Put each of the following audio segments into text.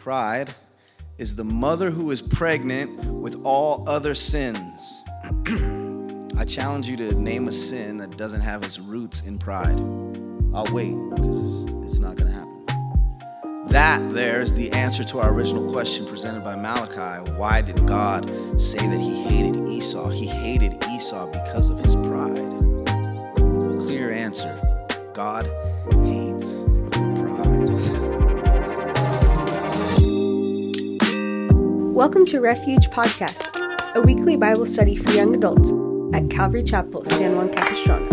Pride is the mother who is pregnant with all other sins. I challenge you to name a sin that doesn't have its roots in pride. I'll wait because it's, it's not going to happen. That there is the answer to our original question presented by Malachi. Why did God say that he hated Esau? He hated Esau because of his pride. Clear answer God hates Welcome to Refuge Podcast, a weekly Bible study for young adults at Calvary Chapel, San Juan Capistrano.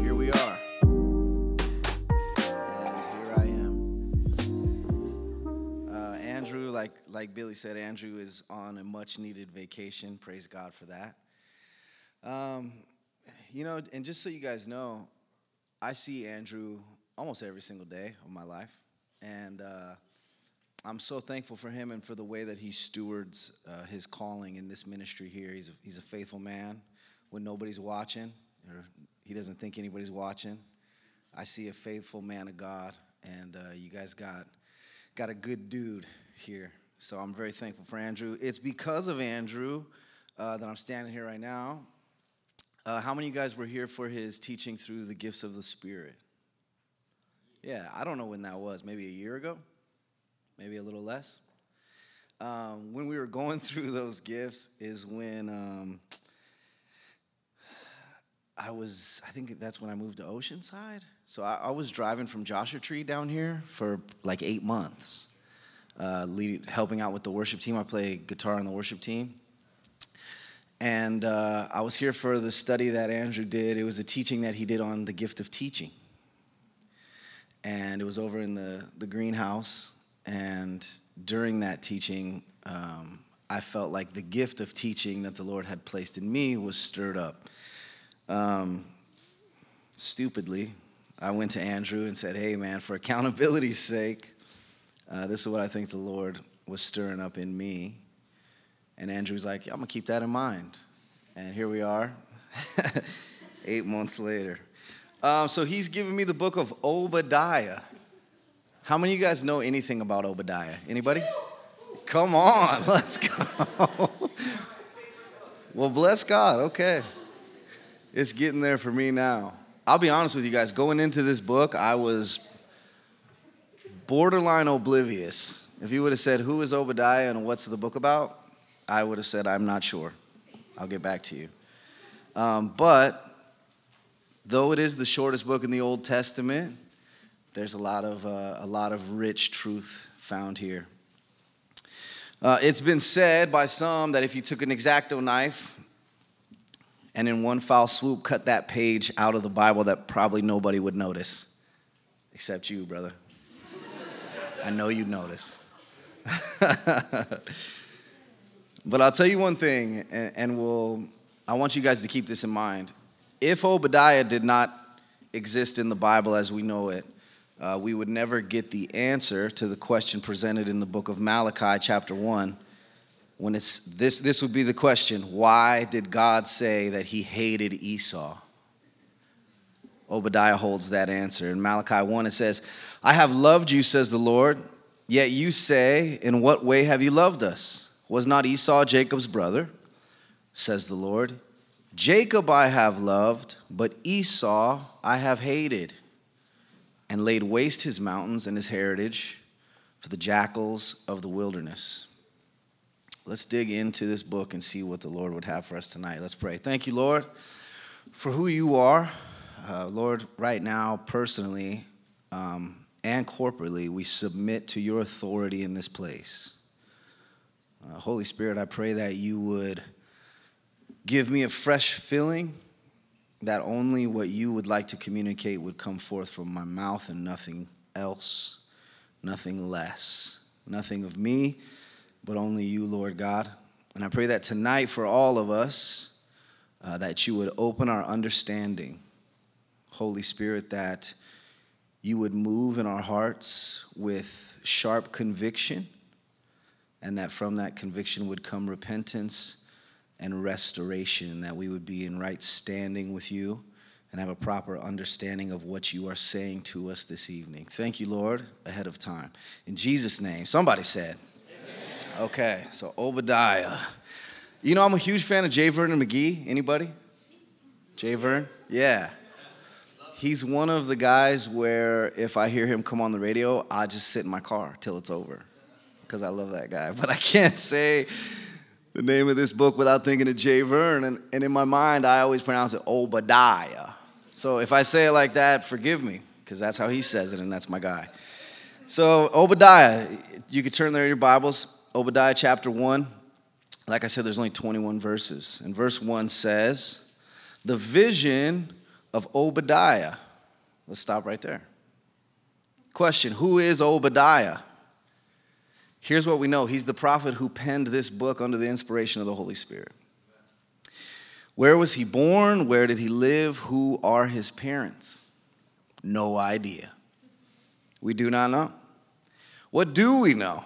Here we are. And here I am. Uh, Andrew, like, like Billy said, Andrew is on a much needed vacation. Praise God for that. Um, you know, and just so you guys know, I see Andrew almost every single day of my life. And uh, I'm so thankful for him and for the way that he stewards uh, his calling in this ministry here. He's a, he's a faithful man when nobody's watching, or he doesn't think anybody's watching. I see a faithful man of God, and uh, you guys got got a good dude here. So I'm very thankful for Andrew. It's because of Andrew uh, that I'm standing here right now. Uh, how many of you guys were here for his teaching through the gifts of the Spirit? Yeah, I don't know when that was. Maybe a year ago, maybe a little less. Um, when we were going through those gifts, is when um, I was. I think that's when I moved to Oceanside. So I, I was driving from Joshua Tree down here for like eight months, uh, lead, helping out with the worship team. I play guitar on the worship team. And uh, I was here for the study that Andrew did. It was a teaching that he did on the gift of teaching and it was over in the, the greenhouse. And during that teaching, um, I felt like the gift of teaching that the Lord had placed in me was stirred up. Um, stupidly, I went to Andrew and said, Hey, man, for accountability's sake, uh, this is what I think the Lord was stirring up in me. And Andrew's like, I'm going to keep that in mind. And here we are, eight months later. Um, so he's giving me the book of Obadiah. How many of you guys know anything about Obadiah? Anybody? Come on, let's go. well, bless God. Okay. It's getting there for me now. I'll be honest with you guys. Going into this book, I was borderline oblivious. If you would have said, Who is Obadiah and what's the book about? I would have said, I'm not sure. I'll get back to you. Um, but though it is the shortest book in the Old Testament, there's a lot of, uh, a lot of rich truth found here. Uh, it's been said by some that if you took an X-Acto knife and in one foul swoop cut that page out of the Bible, that probably nobody would notice, except you, brother. I know you'd notice. but I'll tell you one thing, and, and we'll, I want you guys to keep this in mind if Obadiah did not exist in the Bible as we know it, uh, we would never get the answer to the question presented in the book of Malachi, chapter 1. When it's this, this would be the question why did God say that he hated Esau? Obadiah holds that answer. In Malachi 1, it says, I have loved you, says the Lord, yet you say, In what way have you loved us? Was not Esau Jacob's brother? Says the Lord. Jacob I have loved, but Esau I have hated, and laid waste his mountains and his heritage for the jackals of the wilderness. Let's dig into this book and see what the Lord would have for us tonight. Let's pray. Thank you, Lord, for who you are. Uh, Lord, right now, personally um, and corporately, we submit to your authority in this place. Uh, Holy Spirit, I pray that you would Give me a fresh feeling that only what you would like to communicate would come forth from my mouth and nothing else, nothing less. Nothing of me, but only you, Lord God. And I pray that tonight for all of us, uh, that you would open our understanding, Holy Spirit, that you would move in our hearts with sharp conviction, and that from that conviction would come repentance and restoration, that we would be in right standing with you and have a proper understanding of what you are saying to us this evening. Thank you, Lord, ahead of time. In Jesus' name, somebody said. Amen. Okay, so Obadiah. You know, I'm a huge fan of J. Vernon McGee. Anybody? Jay Vern? Yeah. He's one of the guys where if I hear him come on the radio, I just sit in my car till it's over because I love that guy. But I can't say the name of this book without thinking of Jay Vern. And, and in my mind, I always pronounce it Obadiah. So if I say it like that, forgive me because that's how he says it and that's my guy. So, Obadiah, you could turn there in your Bibles. Obadiah chapter 1. Like I said, there's only 21 verses. And verse 1 says, The vision of Obadiah. Let's stop right there. Question Who is Obadiah? Here's what we know He's the prophet who penned this book under the inspiration of the Holy Spirit. Where was he born? Where did he live? Who are his parents? No idea. We do not know. What do we know?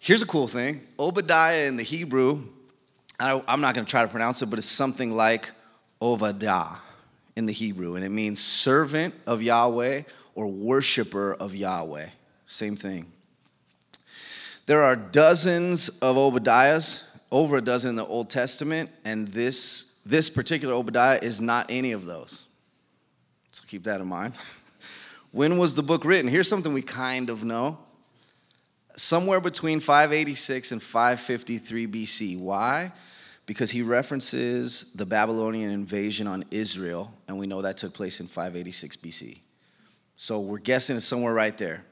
Here's a cool thing Obadiah in the Hebrew, I, am not going to try to pronounce it, but it's something like Ovadah in the Hebrew, and it means servant of Yahweh or worshiper of Yahweh. Same thing. There are dozens of Obadiahs, over a dozen in the Old Testament, and this, this particular Obadiah is not any of those. So keep that in mind. When was the book written? Here's something we kind of know. Somewhere between 586 and 553 BC. Why? Because he references the Babylonian invasion on Israel, and we know that took place in 586 BC. So we're guessing it's somewhere right there.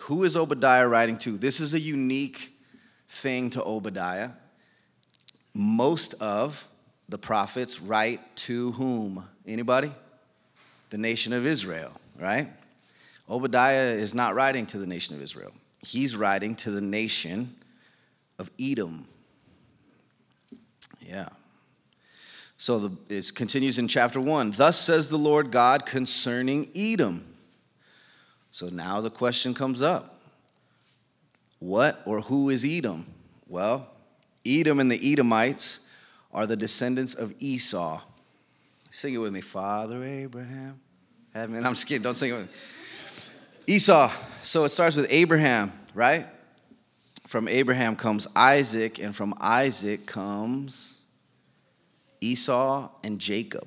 Who is Obadiah writing to? This is a unique thing to Obadiah most of the prophets write to whom? Anybody? The nation of Israel, right? Obadiah is not writing to the nation of Israel. He's writing to the nation of Edom. Yeah. So the, it continues in chapter 1. Thus says the Lord God concerning Edom. So now the question comes up What or who is Edom? Well, Edom and the Edomites are the descendants of Esau. Sing it with me, Father Abraham. I mean, I'm just kidding, don't sing it with me. Esau. So it starts with Abraham, right? From Abraham comes Isaac, and from Isaac comes Esau and Jacob.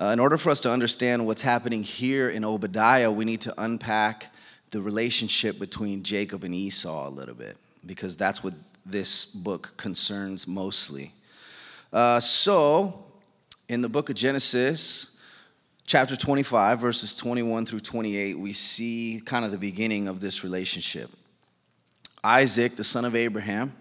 Uh, in order for us to understand what's happening here in Obadiah, we need to unpack the relationship between Jacob and Esau a little bit, because that's what this book concerns mostly. Uh, so, in the book of Genesis, chapter 25, verses 21 through 28, we see kind of the beginning of this relationship. Isaac, the son of Abraham,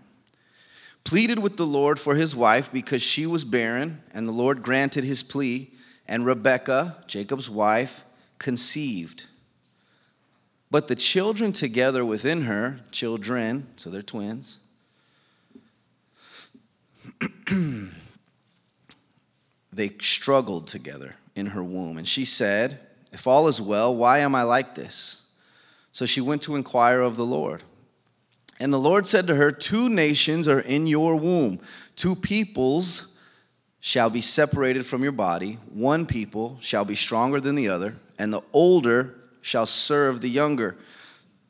pleaded with the Lord for his wife because she was barren, and the Lord granted his plea, and Rebekah, Jacob's wife, conceived. But the children together within her, children, so they're twins, they struggled together in her womb. And she said, If all is well, why am I like this? So she went to inquire of the Lord. And the Lord said to her, Two nations are in your womb, two peoples shall be separated from your body. One people shall be stronger than the other, and the older shall serve the younger.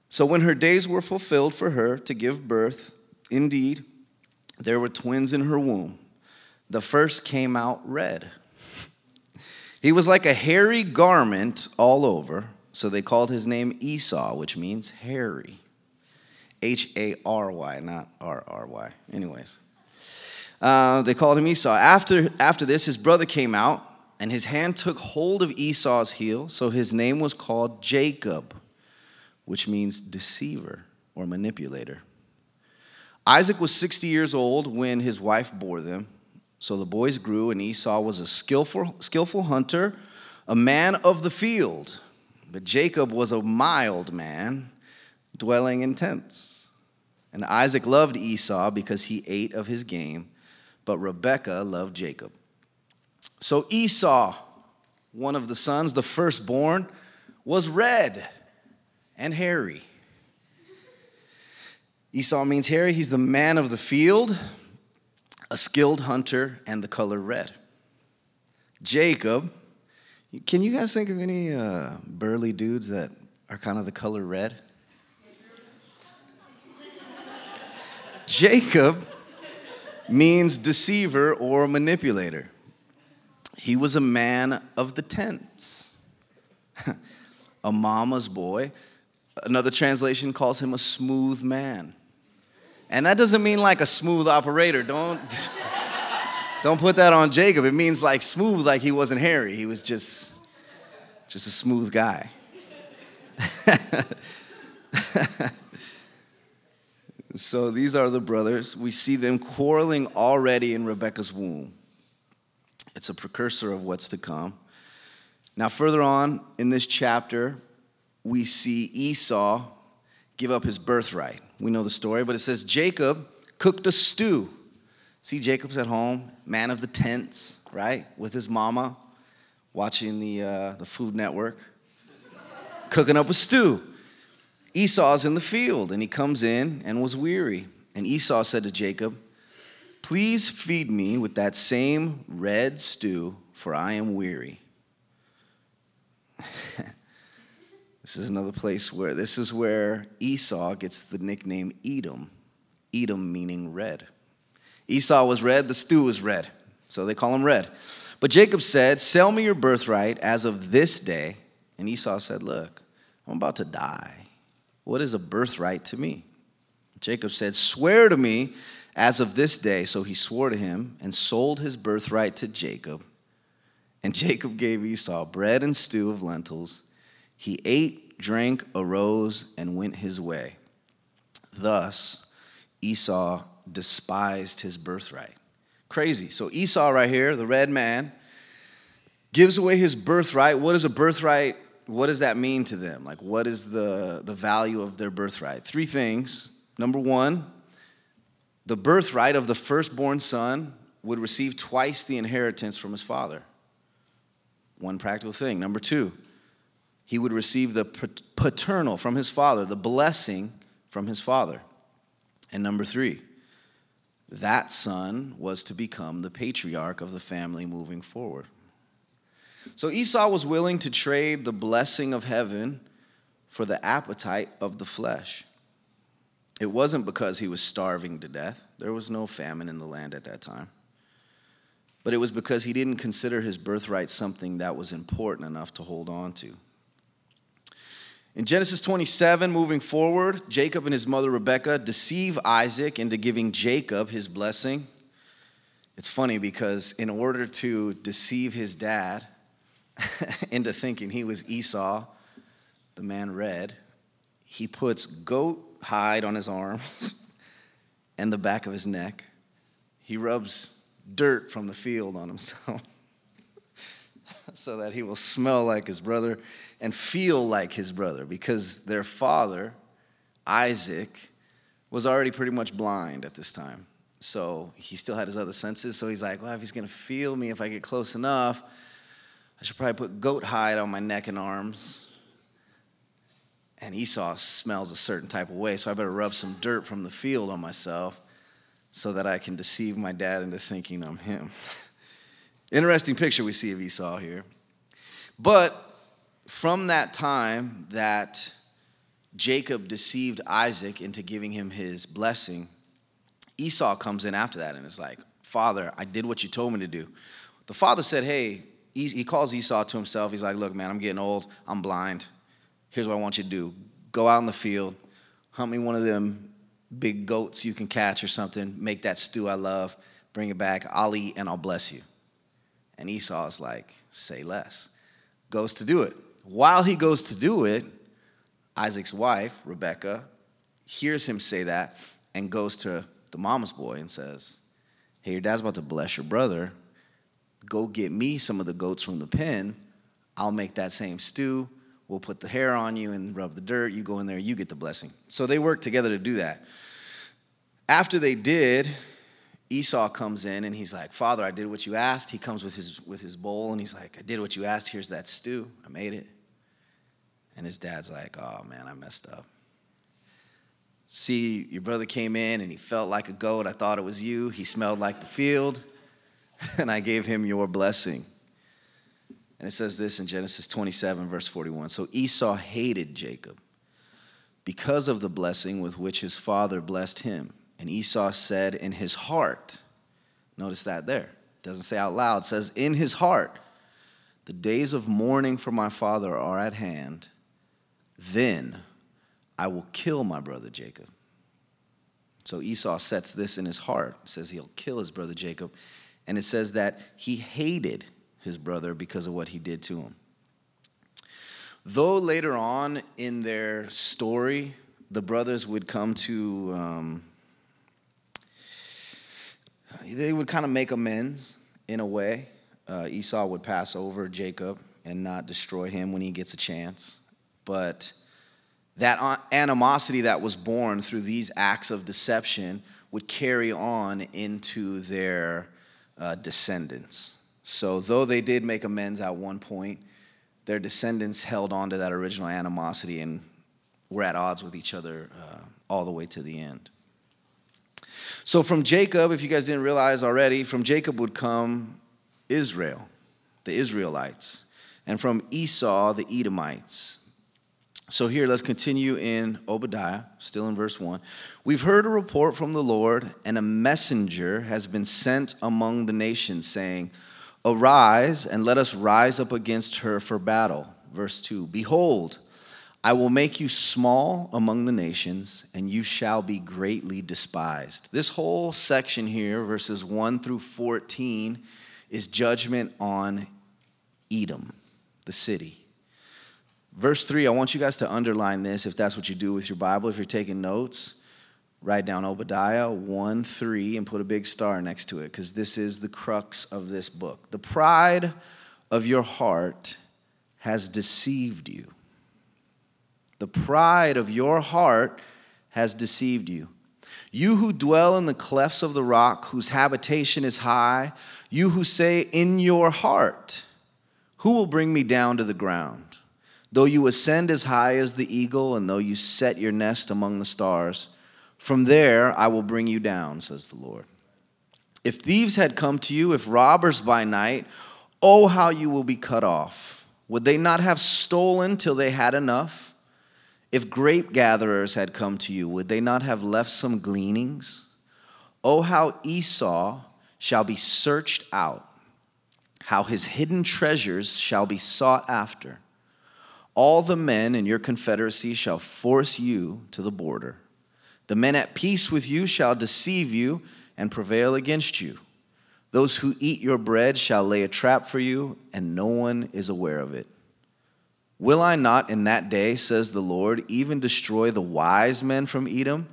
So when her days were fulfilled for her to give birth, indeed, there were twins in her womb. The first came out red. He was like a hairy garment all over, so they called his name Esau, which means hairy. H A R Y, not R R Y. Anyways, uh, they called him Esau. After, after this, his brother came out, and his hand took hold of Esau's heel, so his name was called Jacob, which means deceiver or manipulator. Isaac was 60 years old when his wife bore them. So the boys grew, and Esau was a skillful, skillful hunter, a man of the field. But Jacob was a mild man, dwelling in tents. And Isaac loved Esau because he ate of his game, but Rebekah loved Jacob. So Esau, one of the sons, the firstborn, was red and hairy. Esau means hairy, he's the man of the field. a skilled hunter, and the color red. Jacob, can you guys think of any uh, burly dudes that are kind of the color red? Jacob means deceiver or manipulator. He was a man of the tents, a mama's boy. Another translation calls him a smooth man. And that doesn't mean like a smooth operator. Don't, don't put that on Jacob. It means like smooth, like he wasn't hairy. He was just, just a smooth guy. so these are the brothers. We see them quarreling already in Rebecca's womb. It's a precursor of what's to come. Now, further on in this chapter, we see Esau give up his birthright. We know the story, but it says Jacob cooked a stew. See, Jacob's at home, man of the tents, right, with his mama, watching the, uh, the Food Network, cooking up a stew. Esau's in the field, and he comes in and was weary. And Esau said to Jacob, Please feed me with that same red stew, for I am weary. This is another place where this is where Esau gets the nickname Edom. Edom meaning red. Esau was red, the stew was red. So they call him red. But Jacob said, Sell me your birthright as of this day. And Esau said, Look, I'm about to die. What is a birthright to me? Jacob said, Swear to me as of this day. So he swore to him and sold his birthright to Jacob. And Jacob gave Esau bread and stew of lentils he ate, drank, arose, and went his way. Thus, Esau despised his birthright. Crazy. So, Esau, right here, the red man, gives away his birthright. What is a birthright? What does that mean to them? Like, what is the, the value of their birthright? Three things. Number one, the birthright of the firstborn son would receive twice the inheritance from his father. One practical thing. Number two, he would receive the paternal from his father, the blessing from his father. And number three, that son was to become the patriarch of the family moving forward. So Esau was willing to trade the blessing of heaven for the appetite of the flesh. It wasn't because he was starving to death, there was no famine in the land at that time. But it was because he didn't consider his birthright something that was important enough to hold on to. In Genesis 27, moving forward, Jacob and his mother Rebekah deceive Isaac into giving Jacob his blessing. It's funny because in order to deceive his dad into thinking he was Esau, the man red, he puts goat hide on his arms and the back of his neck. He rubs dirt from the field on himself so that he will smell like his brother and feel like his brother because their father, Isaac, was already pretty much blind at this time. So he still had his other senses. So he's like, well, if he's going to feel me if I get close enough, I should probably put goat hide on my neck and arms. And Esau smells a certain type of way, so I better rub some dirt from the field on myself so that I can deceive my dad into thinking I'm him. Interesting picture we see of Esau here. But from that time that Jacob deceived Isaac into giving him his blessing, Esau comes in after that and is like, Father, I did what you told me to do. The father said, Hey, he calls Esau to himself. He's like, Look, man, I'm getting old. I'm blind. Here's what I want you to do go out in the field, hunt me one of them big goats you can catch or something, make that stew I love, bring it back. I'll eat and I'll bless you. And Esau's like, Say less. Goes to do it. While he goes to do it, Isaac's wife, Rebecca, hears him say that and goes to the mama's boy and says, Hey, your dad's about to bless your brother. Go get me some of the goats from the pen. I'll make that same stew. We'll put the hair on you and rub the dirt. You go in there, you get the blessing. So they work together to do that. After they did, Esau comes in and he's like, Father, I did what you asked. He comes with his, with his bowl and he's like, I did what you asked. Here's that stew. I made it. And his dad's like, oh man, I messed up. See, your brother came in and he felt like a goat. I thought it was you. He smelled like the field, and I gave him your blessing. And it says this in Genesis 27, verse 41. So Esau hated Jacob because of the blessing with which his father blessed him. And Esau said in his heart, notice that there, it doesn't say out loud, says in his heart, the days of mourning for my father are at hand. Then I will kill my brother Jacob. So Esau sets this in his heart, says he'll kill his brother Jacob. And it says that he hated his brother because of what he did to him. Though later on in their story, the brothers would come to, um, they would kind of make amends in a way. Uh, Esau would pass over Jacob and not destroy him when he gets a chance. But that animosity that was born through these acts of deception would carry on into their uh, descendants. So, though they did make amends at one point, their descendants held on to that original animosity and were at odds with each other uh, all the way to the end. So, from Jacob, if you guys didn't realize already, from Jacob would come Israel, the Israelites, and from Esau, the Edomites. So, here, let's continue in Obadiah, still in verse 1. We've heard a report from the Lord, and a messenger has been sent among the nations, saying, Arise and let us rise up against her for battle. Verse 2 Behold, I will make you small among the nations, and you shall be greatly despised. This whole section here, verses 1 through 14, is judgment on Edom, the city. Verse 3, I want you guys to underline this if that's what you do with your Bible, if you're taking notes. Write down Obadiah 1 3 and put a big star next to it because this is the crux of this book. The pride of your heart has deceived you. The pride of your heart has deceived you. You who dwell in the clefts of the rock, whose habitation is high, you who say in your heart, Who will bring me down to the ground? Though you ascend as high as the eagle, and though you set your nest among the stars, from there I will bring you down, says the Lord. If thieves had come to you, if robbers by night, oh, how you will be cut off. Would they not have stolen till they had enough? If grape gatherers had come to you, would they not have left some gleanings? Oh, how Esau shall be searched out, how his hidden treasures shall be sought after. All the men in your confederacy shall force you to the border. The men at peace with you shall deceive you and prevail against you. Those who eat your bread shall lay a trap for you, and no one is aware of it. Will I not in that day, says the Lord, even destroy the wise men from Edom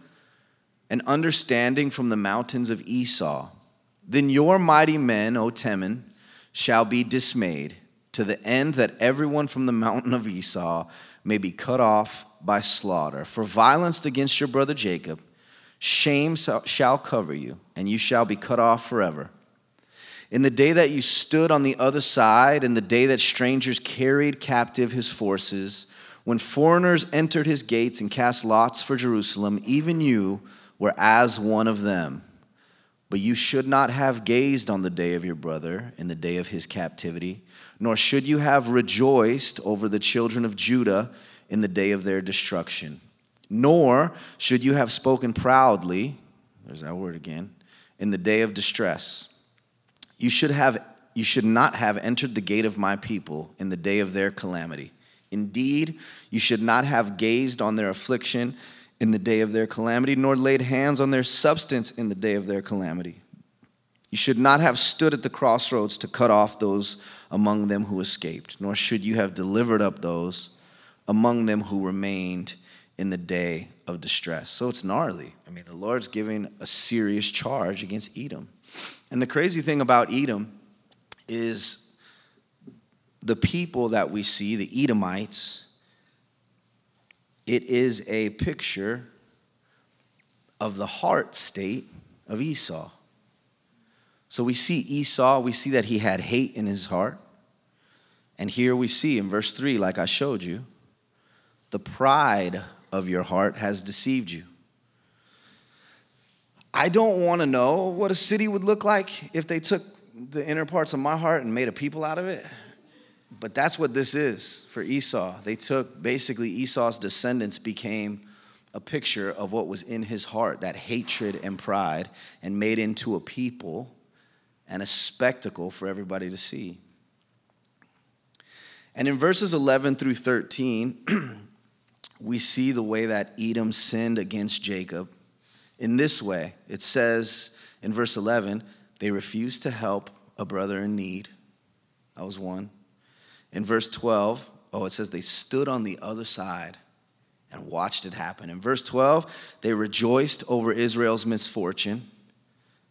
and understanding from the mountains of Esau? Then your mighty men, O Teman, shall be dismayed, to the end that everyone from the mountain of Esau may be cut off by slaughter. For violence against your brother Jacob, shame shall cover you, and you shall be cut off forever. In the day that you stood on the other side, in the day that strangers carried captive his forces, when foreigners entered his gates and cast lots for Jerusalem, even you were as one of them. But you should not have gazed on the day of your brother in the day of his captivity, nor should you have rejoiced over the children of Judah in the day of their destruction. Nor should you have spoken proudly, there's that word again, in the day of distress. You should have you should not have entered the gate of my people in the day of their calamity. Indeed, you should not have gazed on their affliction in the day of their calamity, nor laid hands on their substance in the day of their calamity. You should not have stood at the crossroads to cut off those among them who escaped, nor should you have delivered up those among them who remained in the day of distress. So it's gnarly. I mean, the Lord's giving a serious charge against Edom. And the crazy thing about Edom is the people that we see, the Edomites, it is a picture of the heart state of Esau. So we see Esau, we see that he had hate in his heart. And here we see in verse 3, like I showed you, the pride of your heart has deceived you. I don't want to know what a city would look like if they took the inner parts of my heart and made a people out of it. But that's what this is for Esau. They took basically Esau's descendants became a picture of what was in his heart, that hatred and pride, and made into a people and a spectacle for everybody to see. And in verses 11 through 13, we see the way that Edom sinned against Jacob. In this way, it says in verse 11, they refused to help a brother in need. That was one. In verse 12, oh, it says they stood on the other side and watched it happen. In verse 12, they rejoiced over Israel's misfortune.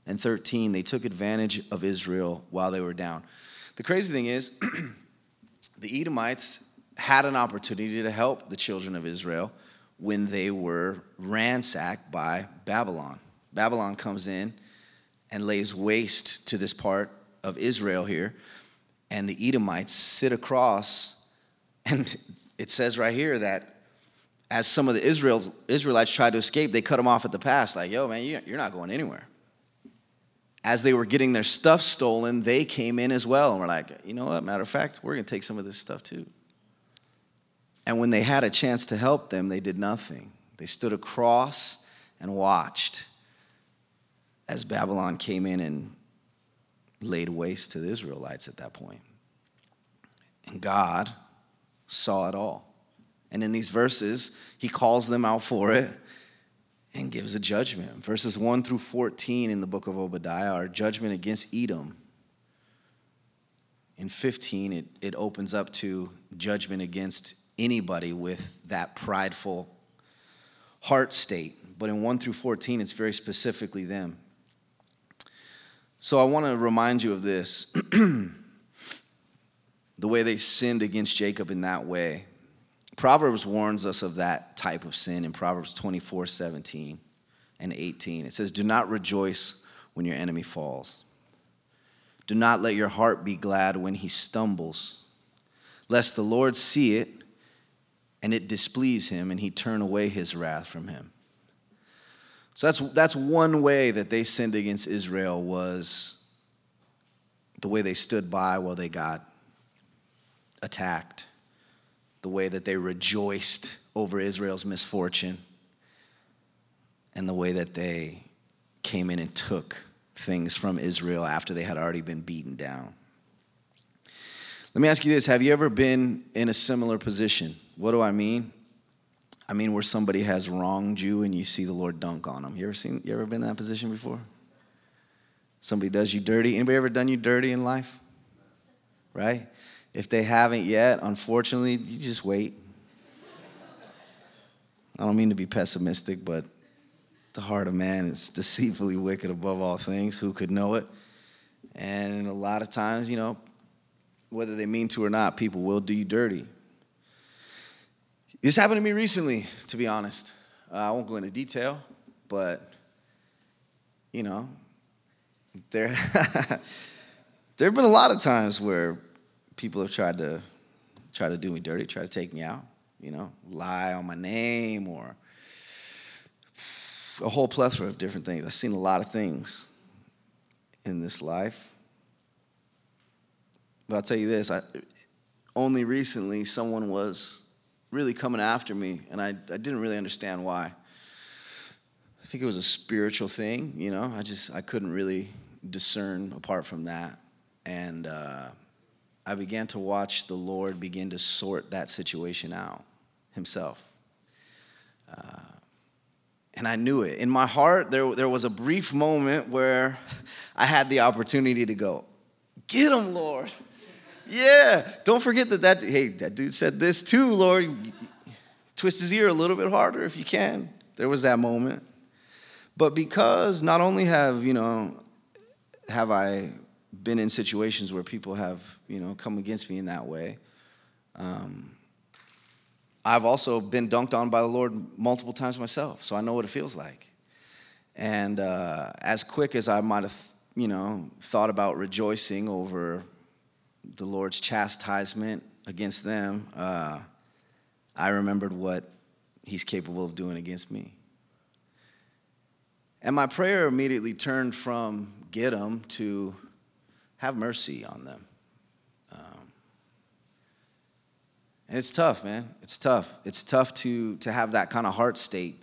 And 13, they took advantage of Israel while they were down. The crazy thing is, the Edomites had an opportunity to help the children of Israel when they were ransacked by Babylon. Babylon comes in and lays waste to this part of Israel here, and the Edomites sit across, and it says right here that as some of the Israel, Israelites tried to escape, they cut them off at the pass, like, yo, man, you're not going anywhere. As they were getting their stuff stolen, they came in as well and were like, you know what, matter of fact, we're going to take some of this stuff too. And when they had a chance to help them, they did nothing. They stood across and watched as Babylon came in and laid waste to the Israelites at that point. And God saw it all. And in these verses, he calls them out for it and gives a judgment. Verses 1 through 14 in the book of Obadiah are judgment against Edom. In 15, it, it opens up to judgment against anybody with that prideful heart state. But in 1 through 14, it's very specifically them. So I want to remind you of this the way they sinned against Jacob in that way. Proverbs warns us of that type of sin in Proverbs 24 17 and 18. It says, Do not rejoice when your enemy falls. Do not let your heart be glad when he stumbles, lest the Lord see it and it displease him and he turn away his wrath from him. So that's, that's one way that they sinned against Israel was the way they stood by while they got attacked, the way that they rejoiced over Israel's misfortune, and the way that they came in and took things from Israel after they had already been beaten down. Let me ask you this Have you ever been in a similar position? What do I mean? I mean, where somebody has wronged you and you see the Lord dunk on them. You ever seen? You ever been in that position before? Somebody does you dirty. Anybody ever done you dirty in life? Right? If they haven't yet, unfortunately, you just wait. I don't mean to be pessimistic, but the heart of man is deceitfully wicked above all things. Who could know it? And a lot of times, you know, whether they mean to or not, people will do you dirty. This happened to me recently, to be honest. Uh, I won't go into detail, but you know, there there have been a lot of times where people have tried to try to do me dirty, try to take me out, you know, lie on my name or a whole plethora of different things. I've seen a lot of things in this life. But I'll tell you this, I, only recently someone was really coming after me, and I, I didn't really understand why. I think it was a spiritual thing, you know. I just I couldn't really discern apart from that, and uh, I began to watch the Lord begin to sort that situation out Himself. Uh, and I knew it in my heart. There there was a brief moment where I had the opportunity to go, "Get him, Lord." Yeah, don't forget that that hey, that dude said this too, Lord. Twist his ear a little bit harder if you can. There was that moment. But because not only have, you know, have I been in situations where people have, you know, come against me in that way, um, I've also been dunked on by the Lord multiple times myself, so I know what it feels like. And uh, as quick as I might have, you know, thought about rejoicing over the Lord's chastisement against them, uh, I remembered what He's capable of doing against me. And my prayer immediately turned from get them to have mercy on them. Um, and it's tough, man. It's tough. It's tough to, to have that kind of heart state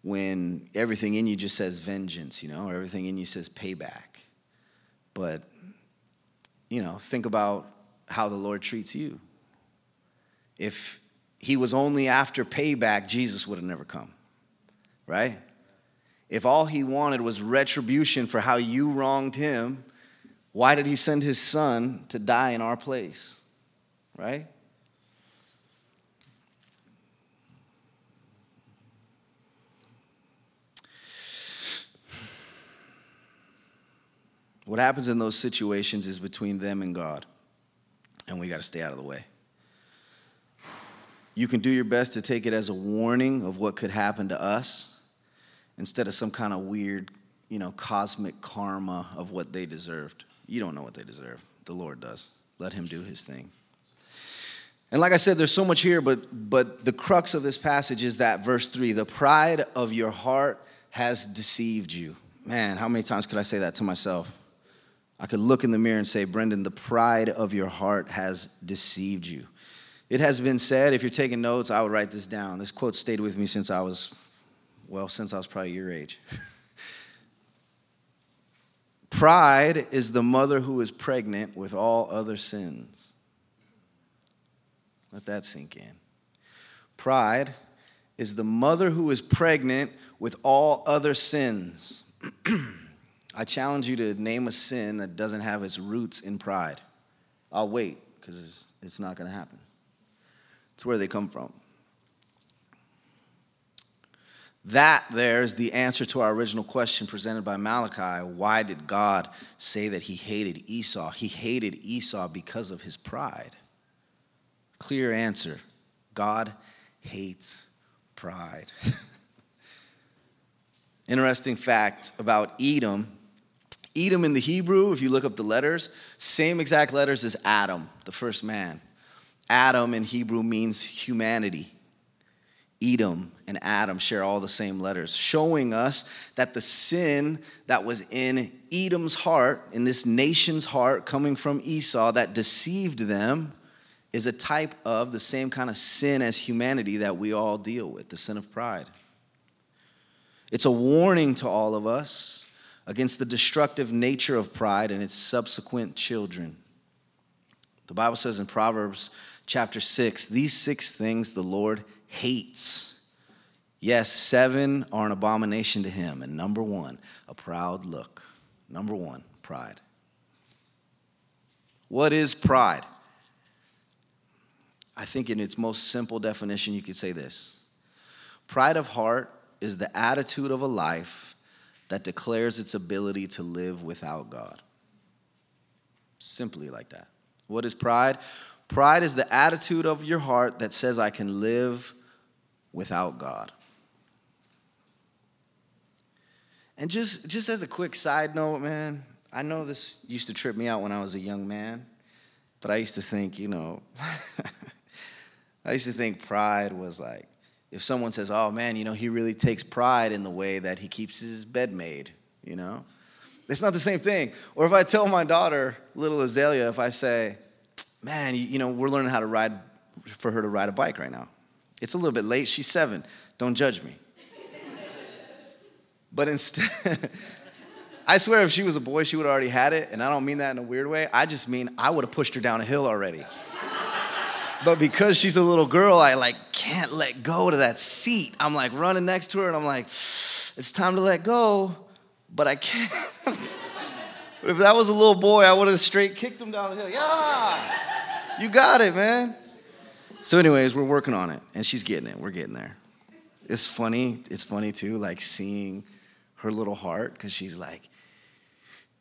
when everything in you just says vengeance, you know, or everything in you says payback. But, you know, think about how the Lord treats you. If he was only after payback, Jesus would have never come, right? If all he wanted was retribution for how you wronged him, why did he send his son to die in our place, right? What happens in those situations is between them and God, and we got to stay out of the way. You can do your best to take it as a warning of what could happen to us instead of some kind of weird, you know, cosmic karma of what they deserved. You don't know what they deserve. The Lord does. Let him do his thing. And like I said, there's so much here, but but the crux of this passage is that verse 3, the pride of your heart has deceived you. Man, how many times could I say that to myself? I could look in the mirror and say, Brendan, the pride of your heart has deceived you. It has been said, if you're taking notes, I would write this down. This quote stayed with me since I was, well, since I was probably your age. Pride is the mother who is pregnant with all other sins. Let that sink in. Pride is the mother who is pregnant with all other sins. I challenge you to name a sin that doesn't have its roots in pride. I'll wait because it's, not going to happen. It's where they come from. That there is the answer to our original question presented by Malachi. Why did God say that he hated Esau? He hated Esau because of his pride. Clear answer God hates pride. Interesting fact about Edom Edom in the Hebrew, if you look up the letters, same exact letters as Adam, the first man. Adam in Hebrew means humanity. Edom and Adam share all the same letters, showing us that the sin that was in Edom's heart, in this nation's heart, coming from Esau, that deceived them, is a type of the same kind of sin as humanity that we all deal with the sin of pride. It's a warning to all of us against the destructive nature of pride and its subsequent children. The Bible says in Proverbs chapter 6 these six things the Lord hates. Yes, seven are an abomination to him. And number one, a proud look. Number one, pride. What is pride? I think, in its most simple definition, you could say this Pride of heart is the attitude of a life that declares its ability to live without God. Simply like that. What is pride? Pride is the attitude of your heart that says, I can live without God. And just, just as a quick side note, man, I know this used to trip me out when I was a young man, but I used to think, you know, I used to think pride was like, if someone says, oh man, you know, he really takes pride in the way that he keeps his bed made, you know? It's not the same thing. Or if I tell my daughter, little Azalea, if I say, man, you, you know, we're learning how to ride, for her to ride a bike right now. It's a little bit late. She's seven. Don't judge me. but instead, I swear if she was a boy, she would have already had it. And I don't mean that in a weird way. I just mean I would have pushed her down a hill already. but because she's a little girl, I like can't let go to that seat. I'm like running next to her and I'm like, it's time to let go, but I can't. but if that was a little boy, I would have straight kicked him down the hill. Yeah, you got it, man. So, anyways, we're working on it, and she's getting it. We're getting there. It's funny. It's funny too, like seeing her little heart, because she's like,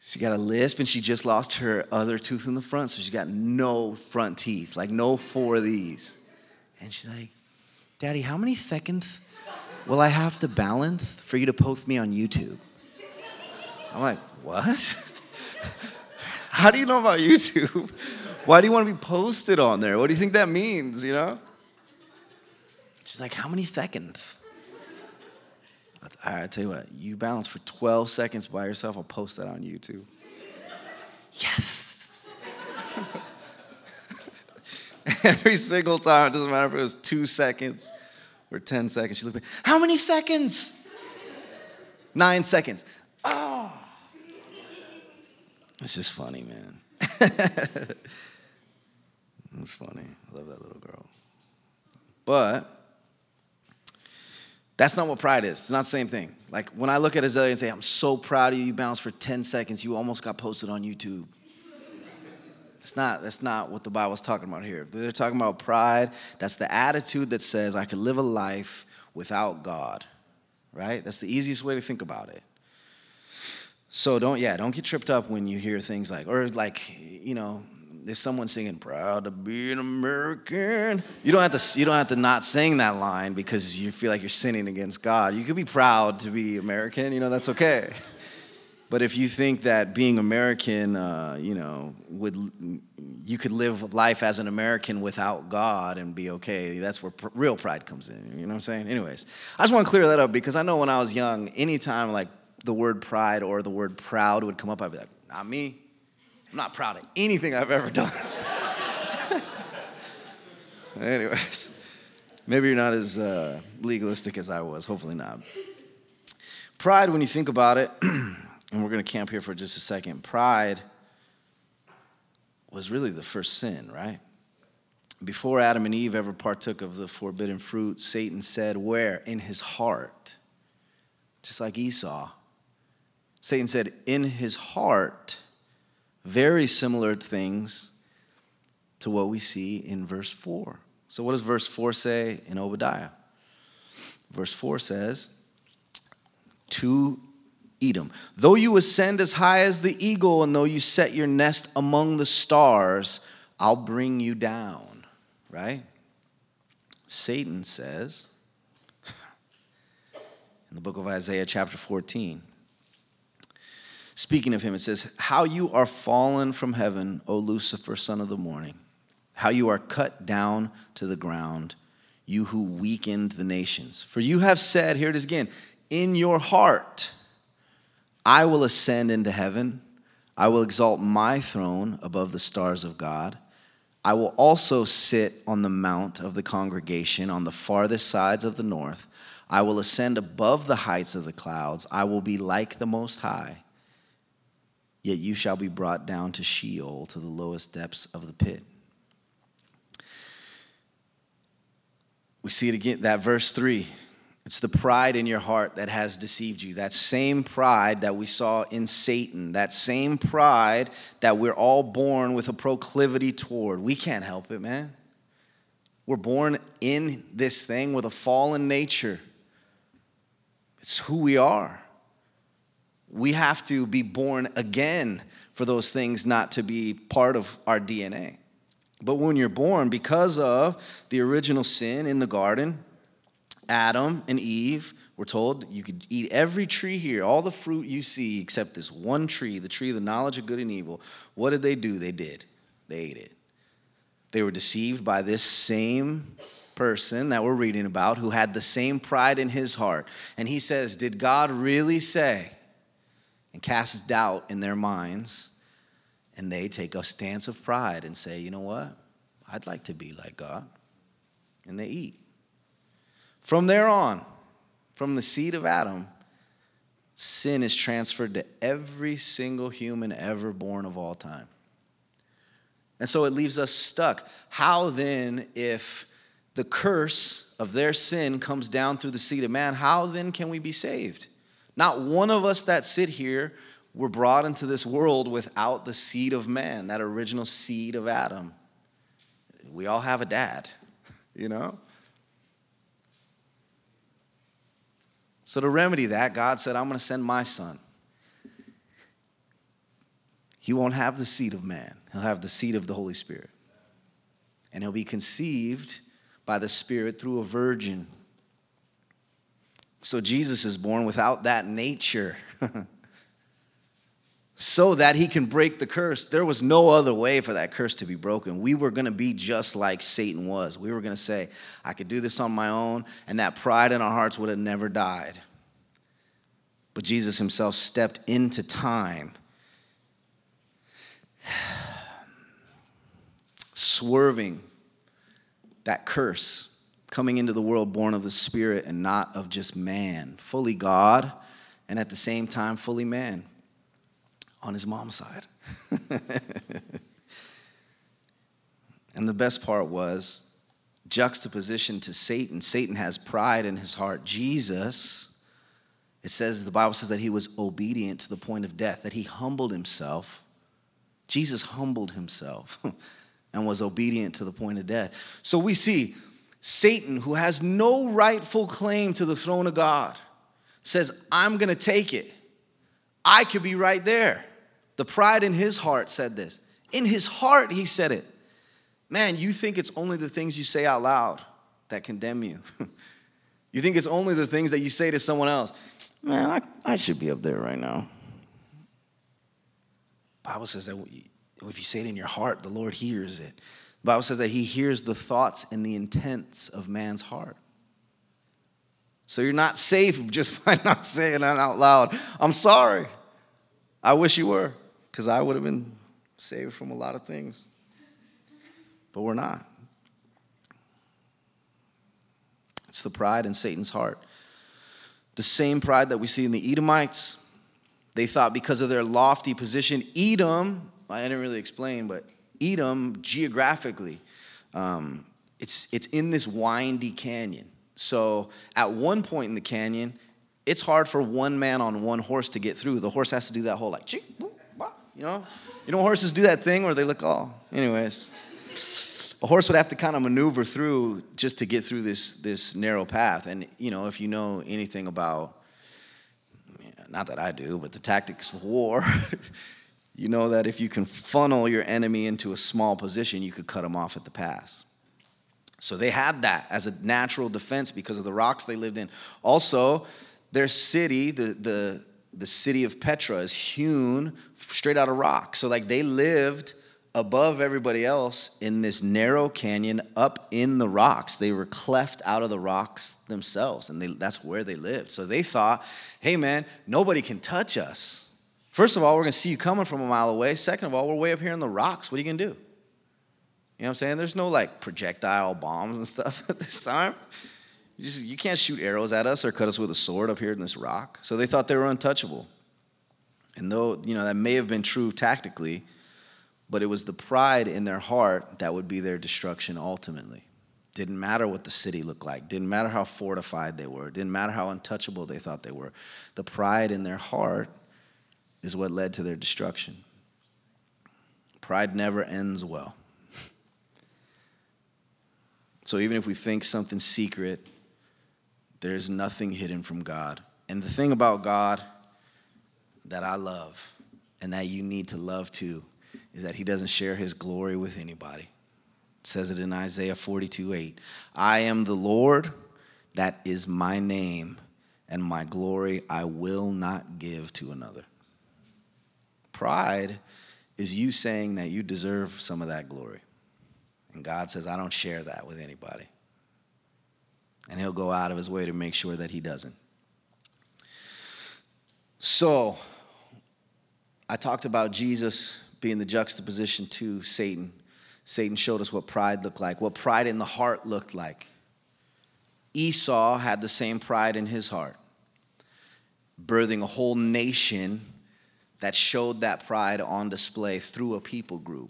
she got a lisp and she just lost her other tooth in the front, so she's got no front teeth, like no four of these. And she's like, Daddy, how many seconds will I have to balance for you to post me on YouTube? I'm like, What? how do you know about YouTube? Why do you want to be posted on there? What do you think that means, you know? She's like, How many seconds? I tell you what, you balance for 12 seconds by yourself, I'll post that on YouTube. yes. Every single time, it doesn't matter if it was two seconds or 10 seconds, she looked at me, how many seconds? Nine seconds. Oh. It's just funny, man. it's funny. I love that little girl. But that's not what pride is. It's not the same thing. Like when I look at Azalea and say, I'm so proud of you, you bounced for 10 seconds, you almost got posted on YouTube. That's not, that's not what the Bible's talking about here. They're talking about pride. That's the attitude that says, I could live a life without God, right? That's the easiest way to think about it. So don't, yeah, don't get tripped up when you hear things like, or like, you know, if someone's singing "Proud to be an American," you don't have to you don't have to not sing that line because you feel like you're sinning against God. You could be proud to be American. You know that's okay. But if you think that being American, uh, you know, would you could live life as an American without God and be okay, that's where pr- real pride comes in. You know what I'm saying? Anyways, I just want to clear that up because I know when I was young, anytime like the word pride or the word proud would come up, I'd be like, not me. I'm not proud of anything I've ever done. Anyways, maybe you're not as uh, legalistic as I was. Hopefully not. Pride, when you think about it, and we're going to camp here for just a second, pride was really the first sin, right? Before Adam and Eve ever partook of the forbidden fruit, Satan said, Where? In his heart. Just like Esau. Satan said, In his heart very similar things to what we see in verse 4. So, what does verse 4 say in Obadiah? Verse 4 says, To Edom, though you ascend as high as the eagle, and though you set your nest among the stars, I'll bring you down. Right? Satan says in the book of Isaiah, chapter 14, Speaking of him, it says, How you are fallen from heaven, O Lucifer, son of the morning. How you are cut down to the ground, you who weakened the nations. For you have said, here it is again, in your heart, I will ascend into heaven. I will exalt my throne above the stars of God. I will also sit on the mount of the congregation on the farthest sides of the north. I will ascend above the heights of the clouds. I will be like the Most High yet you shall be brought down to Sheol, to the lowest depths of the pit. We see it again, that verse 3. It's the pride in your heart that has deceived you. That same pride that we saw in Satan, that same pride that we're all born with a proclivity toward. We can't help it, man. We're born in this thing with a fallen nature. It's who we are. We have to be born again for those things not to be part of our DNA. But when you're born, because of the original sin in the garden, Adam and Eve were told you could eat every tree here, all the fruit you see, except this one tree, the tree of the knowledge of good and evil. What did they do? They did. They ate it. They were deceived by this same person that we're reading about who had the same pride in his heart. And he says, Did God really say? And casts doubt in their minds. And they take a stance of pride and say, you know what? I'd like to be like God. And they eat. From there on, from the seed of Adam, sin is transferred to every single human ever born of all time. And so it leaves us stuck. How then, if the curse of their sin comes down through the seed of man, how then can we be saved? Not one of us that sit here were brought into this world without the seed of man, that original seed of Adam. We all have a dad, you know? So, to remedy that, God said, I'm going to send my son. He won't have the seed of man, he'll have the seed of the Holy Spirit. And he'll be conceived by the Spirit through a virgin so Jesus is born without that nature. so that he can break the curse. There was no other way for that curse to be broken. We were going to be just like Satan was. We were going to say, I could do this on my own, and that pride in our hearts would have never died. But Jesus himself stepped into time, swerving that curse, coming into the world born of the Spirit and not of just man, fully God and at the same time fully man on his mom's side. and the best part was juxtaposition to Satan. Satan has pride in his heart. Jesus, it says, the Bible says that he was obedient to the point of death, that he humbled himself. Jesus humbled himself and was obedient to the point of death. So we see Satan, who has no rightful claim to the throne of God, says, I'm going to take it. I could be right there. The pride in his heart said this. In his heart, he said it. Man, you think it's only the things you say out loud that condemn you. you think it's only the things that you say to someone else. Man, I, I should be up there right now. Bible says that if you say it in your heart, the Lord hears it. The Bible says that he hears the thoughts and the intents of man's heart. So you're not safe just by not saying that out loud. I'm sorry. I wish you were, because I would have been saved from a lot of things. But we're not. It's the pride in Satan's heart. The same pride that we see in the Edomites. They thought because of their lofty position, Edom, I didn't really explain, but Edom geographically, um, it's, it's in this windy canyon. So at one point in the canyon, it's hard for one man on one horse to get through. The horse has to do that whole like, you know, you know, horses do that thing where they look all. Anyways, a horse would have to kind of maneuver through just to get through this this narrow path. And you know, if you know anything about, not that I do, but the tactics of war. you know that if you can funnel your enemy into a small position, you could cut them off at the pass. So they had that as a natural defense because of the rocks they lived in. Also, their city, the, the, the city of Petra, is hewn straight out of rock. So, like, they lived above everybody else in this narrow canyon up in the rocks. They were cleft out of the rocks themselves, and they, that's where they lived. So they thought, hey, man, nobody can touch us. First of all, we're going to see you coming from a mile away. Second of all, we're way up here in the rocks. What are you going to do? You know what I'm saying? There's no like projectile bombs and stuff at this time. You, just, you can't shoot arrows at us or cut us with a sword up here in this rock. So they thought they were untouchable. And though, you know, that may have been true tactically, but it was the pride in their heart that would be their destruction ultimately. Didn't matter what the city looked like, didn't matter how fortified they were, didn't matter how untouchable they thought they were. The pride in their heart is what led to their destruction. Pride never ends well. So even if we think something's secret, there's nothing hidden from God. And the thing about God that I love and that you need to love too is that he doesn't share his glory with anybody. It says it in Isaiah 42 8. I am the Lord, that is my name, and my glory I will not give to another. Pride is you saying that you deserve some of that glory. And God says, I don't share that with anybody. And He'll go out of His way to make sure that He doesn't. So, I talked about Jesus being the juxtaposition to Satan. Satan showed us what pride looked like, what pride in the heart looked like. Esau had the same pride in his heart, birthing a whole nation that showed that pride on display through a people group.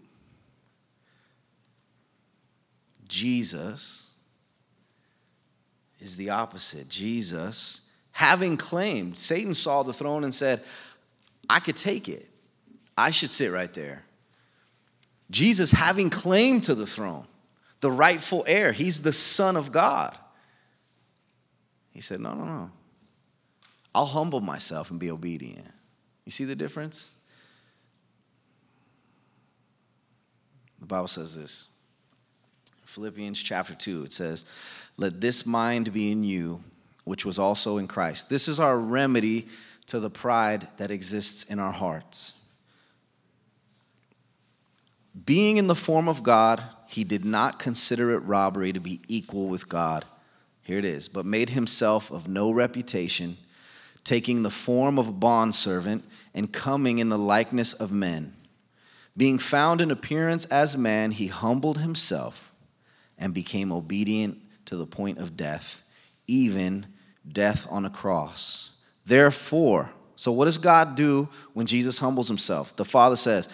Jesus is the opposite. Jesus, having claimed, Satan saw the throne and said, I could take it. I should sit right there. Jesus, having claim to the throne, the rightful heir, he's the Son of God. He said, No, no, no. I'll humble myself and be obedient. You see the difference? The Bible says this Philippians chapter 2, it says, Let this mind be in you, which was also in Christ. This is our remedy to the pride that exists in our hearts. Being in the form of God, he did not consider it robbery to be equal with God. Here it is, but made himself of no reputation, taking the form of a bondservant and coming in the likeness of men. Being found in appearance as man, he humbled himself and became obedient to the point of death, even death on a cross. Therefore, so what does God do when Jesus humbles himself? The Father says,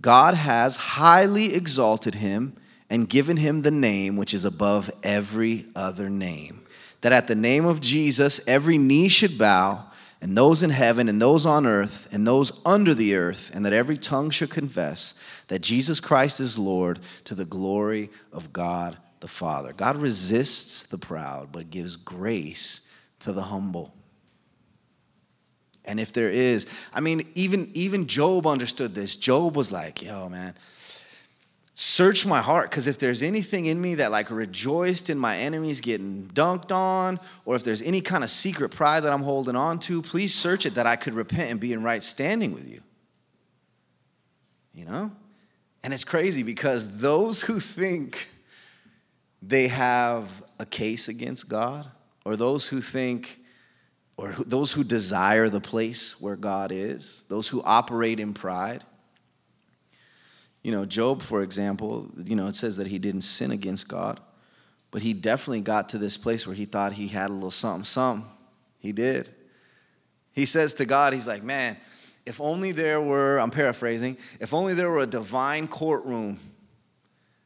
God has highly exalted him and given him the name which is above every other name. That at the name of Jesus, every knee should bow, and those in heaven, and those on earth, and those under the earth, and that every tongue should confess that Jesus Christ is Lord to the glory of God the Father. God resists the proud, but gives grace to the humble. And if there is, I mean, even, even Job understood this. Job was like, yo, man, search my heart because if there's anything in me that like rejoiced in my enemies getting dunked on or if there's any kind of secret pride that i'm holding on to please search it that i could repent and be in right standing with you. You know? And it's crazy because those who think they have a case against god or those who think or those who desire the place where god is those who operate in pride you know, Job, for example, you know, it says that he didn't sin against God, but he definitely got to this place where he thought he had a little something, something. He did. He says to God, he's like, man, if only there were, I'm paraphrasing, if only there were a divine courtroom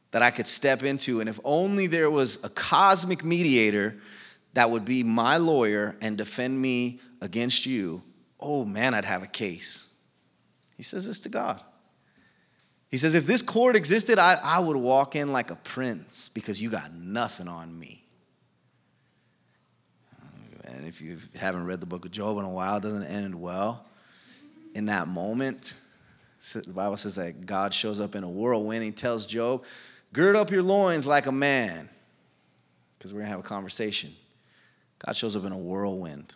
that I could step into, and if only there was a cosmic mediator that would be my lawyer and defend me against you, oh man, I'd have a case. He says this to God. He says, if this court existed, I, I would walk in like a prince because you got nothing on me. And if you haven't read the book of Job in a while, it doesn't end well. In that moment, the Bible says that God shows up in a whirlwind. He tells Job, Gird up your loins like a man, because we're going to have a conversation. God shows up in a whirlwind.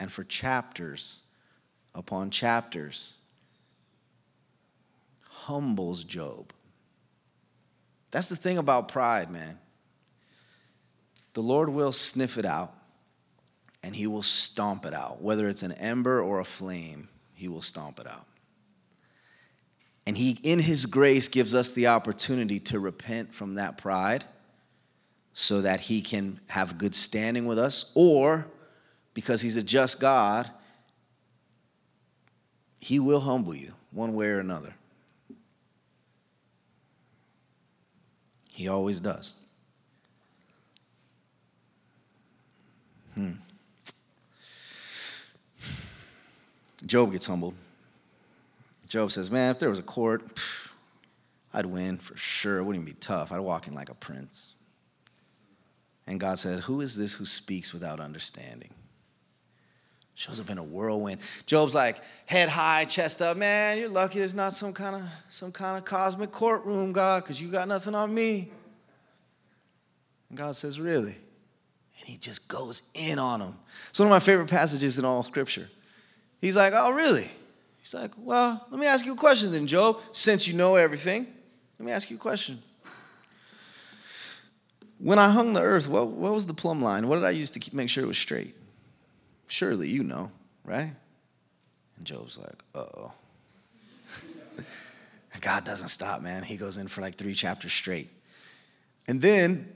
And for chapters upon chapters, humbles Job. That's the thing about pride, man. The Lord will sniff it out and he will stomp it out. Whether it's an ember or a flame, he will stomp it out. And he, in his grace, gives us the opportunity to repent from that pride so that he can have good standing with us, or because he's a just God, he will humble you one way or another. He always does. Hmm. Job gets humbled. Job says, Man, if there was a court, I'd win for sure. It wouldn't even be tough. I'd walk in like a prince. And God said, Who is this who speaks without understanding? Shows up in a whirlwind. Job's like head high, chest up. Man, you're lucky there's not some kind of some kind of cosmic courtroom, God, because you got nothing on me. And God says, Really? And he just goes in on him. It's one of my favorite passages in all scripture. He's like, Oh, really? He's like, Well, let me ask you a question then, Job. Since you know everything, let me ask you a question. When I hung the earth, what, what was the plumb line? What did I use to keep, make sure it was straight? Surely you know, right? And Job's like, uh oh. God doesn't stop, man. He goes in for like three chapters straight. And then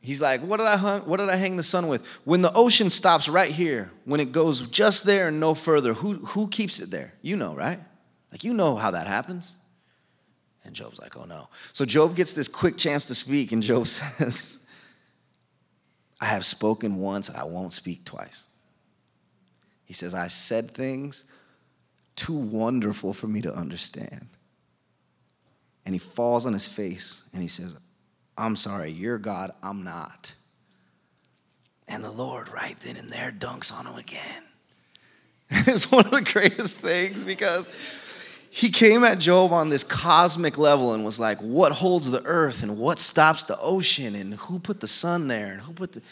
he's like, what did I hung, what did I hang the sun with? When the ocean stops right here, when it goes just there and no further, who, who keeps it there? You know, right? Like you know how that happens. And Job's like, oh no. So Job gets this quick chance to speak, and Job says, I have spoken once, I won't speak twice. He says, I said things too wonderful for me to understand. And he falls on his face and he says, I'm sorry, you're God, I'm not. And the Lord, right then and there, dunks on him again. it's one of the greatest things because he came at Job on this cosmic level and was like, What holds the earth and what stops the ocean and who put the sun there and who put the.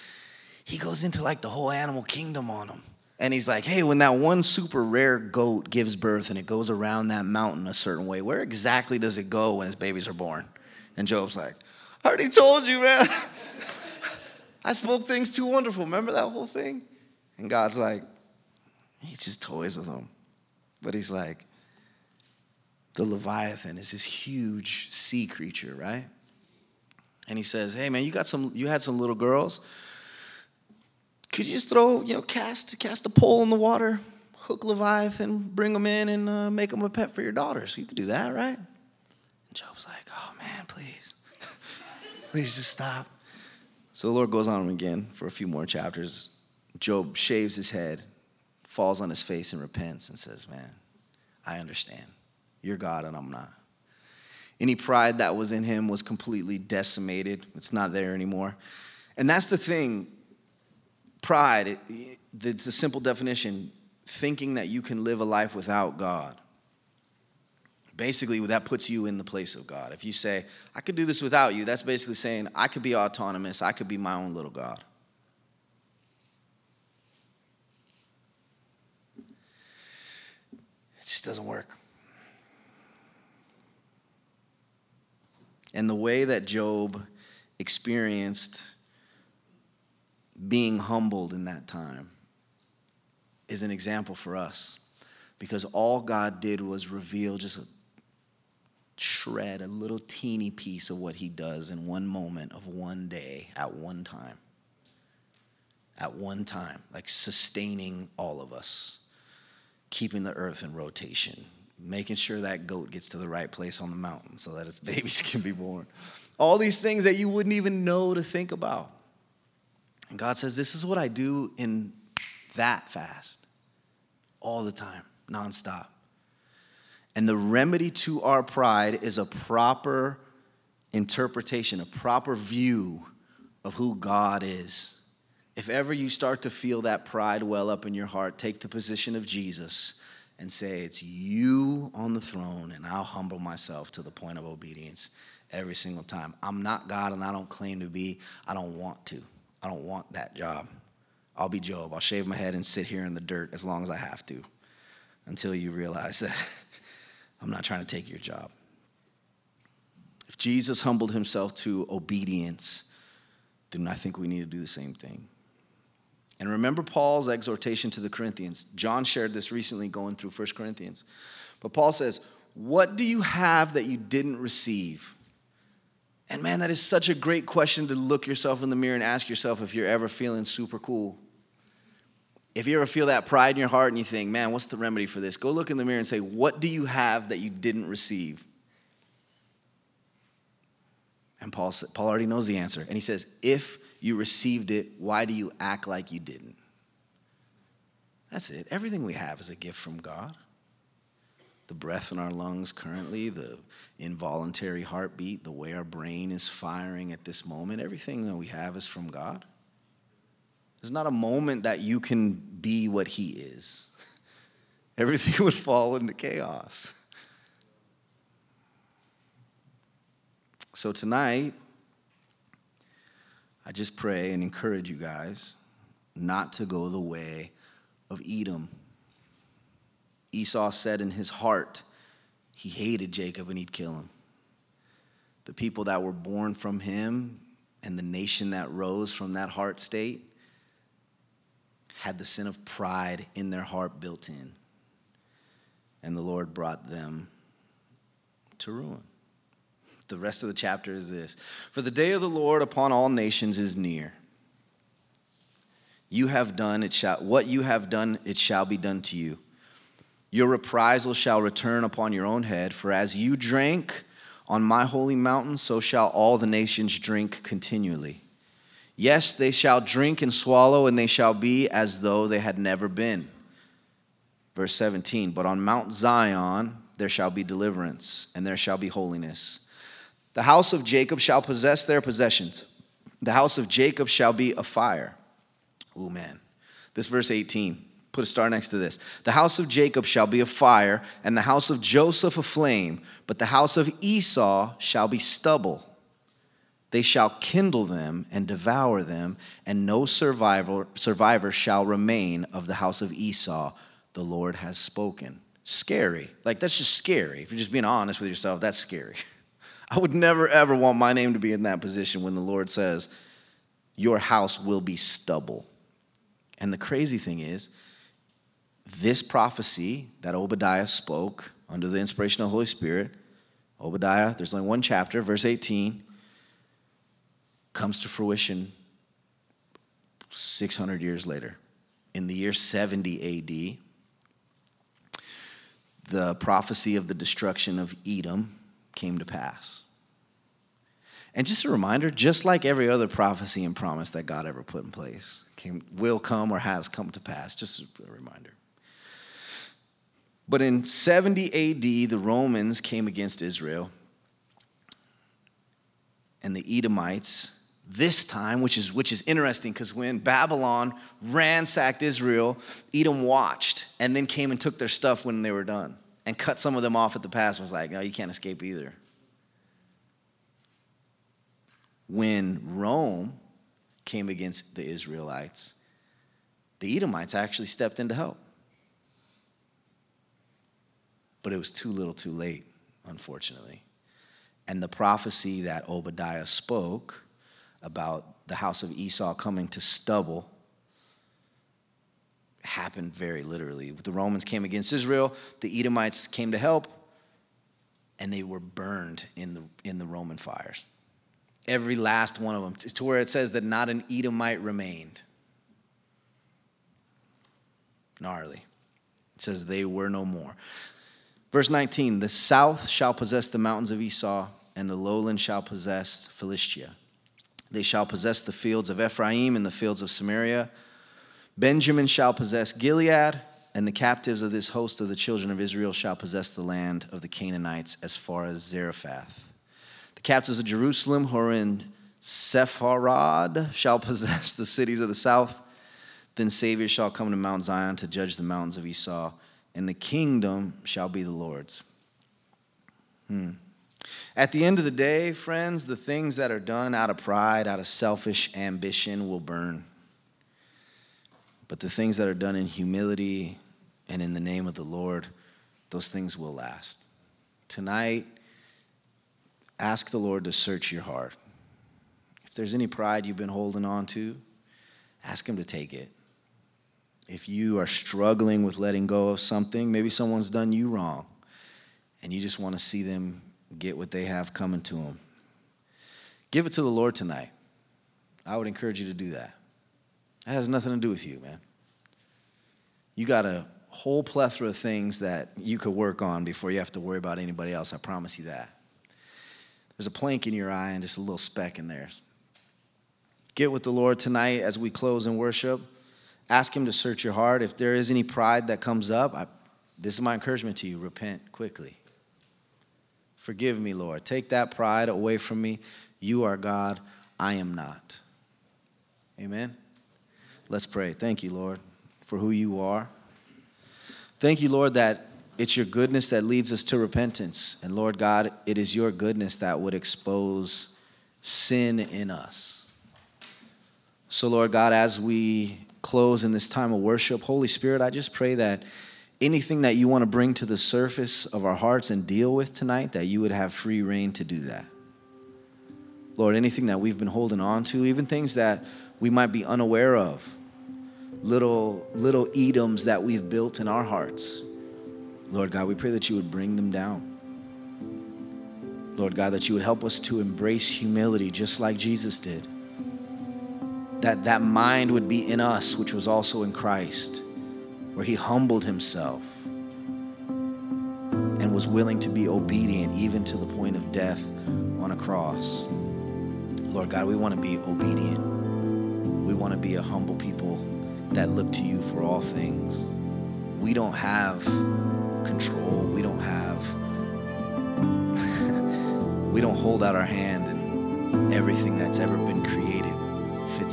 He goes into like the whole animal kingdom on him. And he's like, hey, when that one super rare goat gives birth and it goes around that mountain a certain way, where exactly does it go when its babies are born? And Job's like, I already told you, man. I spoke things too wonderful. Remember that whole thing? And God's like, He just toys with them. But he's like, the Leviathan is this huge sea creature, right? And he says, Hey man, you got some you had some little girls. Could you just throw, you know, cast cast a pole in the water, hook Leviathan, bring them in, and uh, make them a pet for your daughters? You could do that, right? And Job's like, Oh man, please. please just stop. So the Lord goes on him again for a few more chapters. Job shaves his head, falls on his face, and repents and says, Man, I understand. You're God and I'm not. Any pride that was in him was completely decimated. It's not there anymore. And that's the thing pride, it, it's a simple definition thinking that you can live a life without God. Basically, that puts you in the place of God. If you say, I could do this without you, that's basically saying, I could be autonomous, I could be my own little God. It just doesn't work. And the way that Job experienced being humbled in that time is an example for us because all God did was reveal just a shred, a little teeny piece of what he does in one moment of one day at one time. At one time, like sustaining all of us, keeping the earth in rotation, making sure that goat gets to the right place on the mountain so that its babies can be born. All these things that you wouldn't even know to think about. And God says, This is what I do in that fast, all the time, nonstop. And the remedy to our pride is a proper interpretation, a proper view of who God is. If ever you start to feel that pride well up in your heart, take the position of Jesus and say, It's you on the throne, and I'll humble myself to the point of obedience every single time. I'm not God, and I don't claim to be. I don't want to. I don't want that job. I'll be Job. I'll shave my head and sit here in the dirt as long as I have to until you realize that I'm not trying to take your job. If Jesus humbled himself to obedience, then I think we need to do the same thing. And remember Paul's exhortation to the Corinthians. John shared this recently going through 1 Corinthians. But Paul says, What do you have that you didn't receive? And man, that is such a great question to look yourself in the mirror and ask yourself if you're ever feeling super cool. If you ever feel that pride in your heart and you think, man, what's the remedy for this? Go look in the mirror and say, What do you have that you didn't receive? And Paul, Paul already knows the answer. And he says, If you received it, why do you act like you didn't? That's it. Everything we have is a gift from God. The breath in our lungs currently, the involuntary heartbeat, the way our brain is firing at this moment, everything that we have is from God. There's not a moment that you can be what He is. Everything would fall into chaos. So tonight, I just pray and encourage you guys not to go the way of Edom. Esau said in his heart he hated Jacob and he'd kill him. The people that were born from him and the nation that rose from that heart state had the sin of pride in their heart built in. And the Lord brought them to ruin. The rest of the chapter is this For the day of the Lord upon all nations is near. You have done it shall what you have done it shall be done to you. Your reprisal shall return upon your own head, for as you drank on my holy mountain, so shall all the nations drink continually. Yes, they shall drink and swallow, and they shall be as though they had never been. Verse 17 But on Mount Zion there shall be deliverance, and there shall be holiness. The house of Jacob shall possess their possessions. The house of Jacob shall be a fire. Oh, man. This verse 18, put a star next to this. The house of Jacob shall be a fire, and the house of Joseph a flame, but the house of Esau shall be stubble. They shall kindle them and devour them, and no survivor, survivor shall remain of the house of Esau. The Lord has spoken. Scary. Like, that's just scary. If you're just being honest with yourself, that's scary. I would never, ever want my name to be in that position when the Lord says, Your house will be stubble. And the crazy thing is, this prophecy that Obadiah spoke under the inspiration of the Holy Spirit, Obadiah, there's only one chapter, verse 18, comes to fruition 600 years later. In the year 70 AD, the prophecy of the destruction of Edom came to pass. And just a reminder, just like every other prophecy and promise that God ever put in place, came, will come or has come to pass. Just a reminder. But in 70 AD, the Romans came against Israel. And the Edomites, this time, which is, which is interesting because when Babylon ransacked Israel, Edom watched and then came and took their stuff when they were done and cut some of them off at the pass was like, no, you can't escape either. When Rome came against the Israelites, the Edomites actually stepped in to help. But it was too little too late, unfortunately. And the prophecy that Obadiah spoke about the house of Esau coming to stubble happened very literally. The Romans came against Israel, the Edomites came to help, and they were burned in the, in the Roman fires. Every last one of them, to where it says that not an Edomite remained. Gnarly. It says they were no more. Verse 19 The south shall possess the mountains of Esau, and the lowland shall possess Philistia. They shall possess the fields of Ephraim and the fields of Samaria. Benjamin shall possess Gilead, and the captives of this host of the children of Israel shall possess the land of the Canaanites as far as Zarephath. The captives of Jerusalem who are in Sepharad shall possess the cities of the south. Then Savior shall come to Mount Zion to judge the mountains of Esau and the kingdom shall be the Lord's. Hmm. At the end of the day, friends, the things that are done out of pride, out of selfish ambition will burn. But the things that are done in humility and in the name of the Lord, those things will last. Tonight, ask the Lord to search your heart. If there's any pride you've been holding on to, ask Him to take it if you are struggling with letting go of something, maybe someone's done you wrong, and you just want to see them get what they have coming to them, give it to the Lord tonight. I would encourage you to do that. That has nothing to do with you, man. You got a whole plethora of things that you could work on before you have to worry about anybody else. I promise you that. There's a plank in your eye and just a little speck in theirs. Get with the Lord tonight as we close in worship. Ask Him to search your heart. If there is any pride that comes up, I, this is my encouragement to you repent quickly. Forgive me, Lord. Take that pride away from me. You are God, I am not. Amen. Let's pray. Thank you, Lord, for who you are. Thank you, Lord, that it's your goodness that leads us to repentance. And Lord God, it is your goodness that would expose sin in us. So, Lord God, as we close in this time of worship, Holy Spirit, I just pray that anything that you want to bring to the surface of our hearts and deal with tonight, that you would have free reign to do that. Lord, anything that we've been holding on to, even things that we might be unaware of, little little Edoms that we've built in our hearts. Lord God, we pray that you would bring them down. Lord God, that you would help us to embrace humility just like Jesus did that that mind would be in us, which was also in Christ, where he humbled himself and was willing to be obedient even to the point of death on a cross. Lord God, we want to be obedient. We want to be a humble people that look to you for all things. We don't have control. We don't have, we don't hold out our hand in everything that's ever been created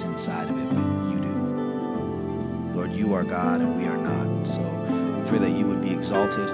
inside of it, but you do. Lord, you are God and we are not. So we pray that you would be exalted